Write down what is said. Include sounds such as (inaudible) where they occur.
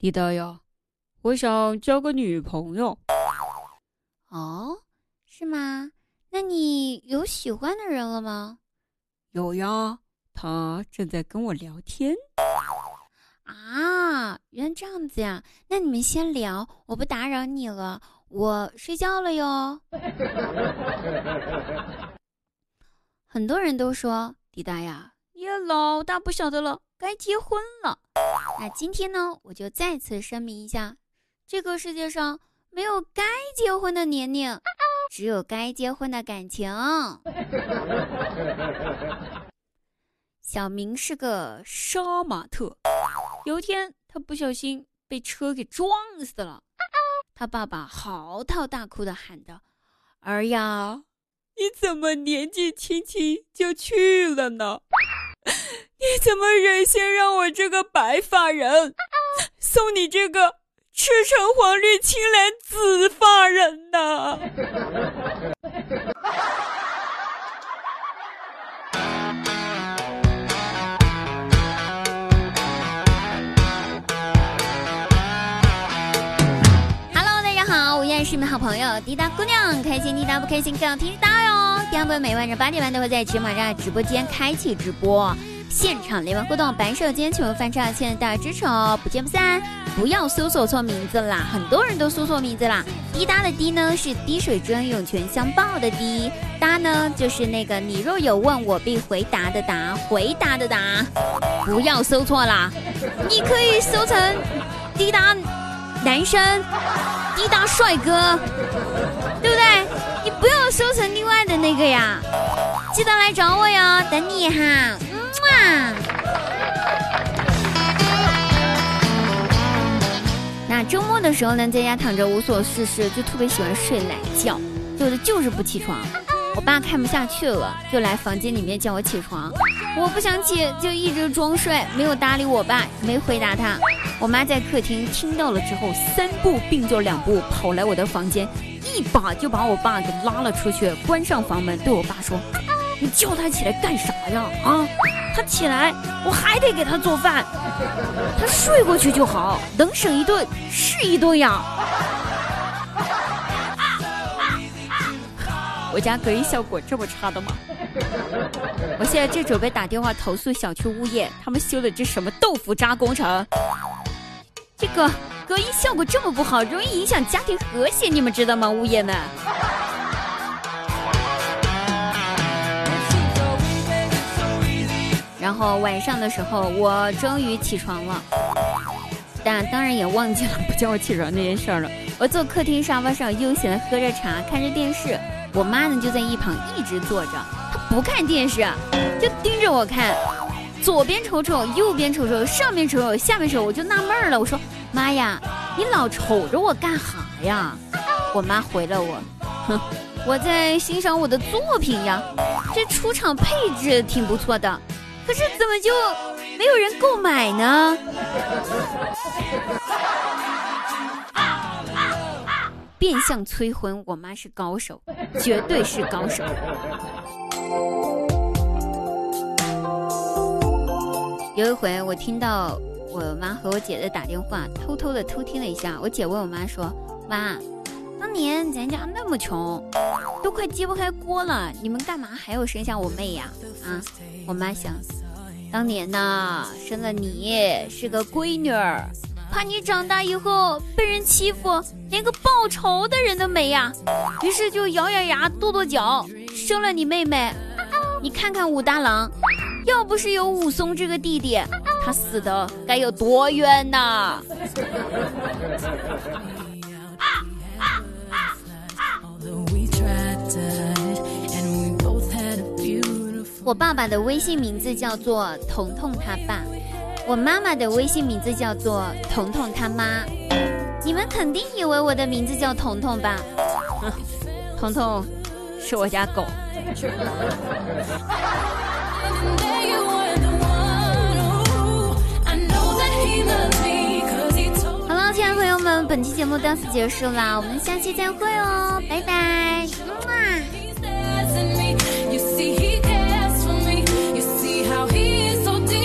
李大呀，我想交个女朋友。哦，是吗？那你有喜欢的人了吗？有呀，他正在跟我聊天。啊，原来这样子呀？那你们先聊，我不打扰你了，我睡觉了哟。很多人都说，迪达呀，也老大不小的了，该结婚了。那今天呢，我就再次声明一下，这个世界上没有该结婚的年龄，只有该结婚的感情。小明是个杀马特。有一天，他不小心被车给撞死了。他爸爸嚎啕大哭的喊着：“儿呀，你怎么年纪轻轻就去了呢？你 (laughs) 怎么忍心让我这个白发人送你这个赤橙黄绿青蓝紫发人呢？” Hello，大家好，我依然是你们好朋友滴答姑娘，开心滴答不开心更要听滴答哟。第二部每晚上八点半都会在直马上直播间开启直播，现场连麦互动，白手间求翻唱，现在大家支持哦，不见不散。不要搜索错名字啦，很多人都搜错名字啦。滴答的滴呢是滴水之恩涌泉相报的滴，答呢就是那个你若有问我必回答的答，回答的答。不要搜错啦，你可以搜成滴答男生，滴答帅哥，对不对？你不要搜成另外的那个呀，记得来找我哟，等你哈，那周末的时候呢，在家躺着无所事事，就特别喜欢睡懒觉，就是就是不起床。我爸看不下去了，就来房间里面叫我起床。我不想起，就一直装睡，没有搭理我爸，没回答他。我妈在客厅听到了之后，三步并作两步跑来我的房间，一把就把我爸给拉了出去，关上房门，对我爸说：“你叫他起来干啥呀？啊，他起来，我还得给他做饭。他睡过去就好，能省一顿是一顿呀。”我家隔音效果这么差的吗？我现在正准备打电话投诉小区物业，他们修的这什么豆腐渣工程？这个隔音效果这么不好，容易影响家庭和谐，你们知道吗？物业们。然后晚上的时候，我终于起床了，但当然也忘记了不叫我起床那件事儿了。我坐客厅沙发上悠闲的喝着茶，看着电视。我妈呢就在一旁一直坐着，她不看电视，就盯着我看，左边瞅瞅，右边瞅瞅，上面瞅瞅，下面瞅，我就纳闷了。我说：“妈呀，你老瞅着我干哈呀？”我妈回了我：“哼，(laughs) 我在欣赏我的作品呀，这出场配置挺不错的，可是怎么就没有人购买呢？”变相催婚，我妈是高手，绝对是高手。有一回，我听到我妈和我姐在打电话，偷偷的偷听了一下。我姐问我妈说：“妈，当年咱家那么穷，都快揭不开锅了，你们干嘛还要生下我妹呀？”啊，我妈想，当年呐，生了你是个闺女儿。怕你长大以后被人欺负，连个报仇的人都没呀，于是就咬咬牙跺跺脚，生了你妹妹。你看看武大郎，要不是有武松这个弟弟，他死的该有多冤呐！我爸爸的微信名字叫做彤彤他爸。我妈妈的微信名字叫做彤彤他妈，你们肯定以为我的名字叫彤彤吧？(laughs) 彤彤是我家狗。(laughs) 好了，亲爱的朋友们，本期节目到此结束啦，我们下期再会哦，拜拜。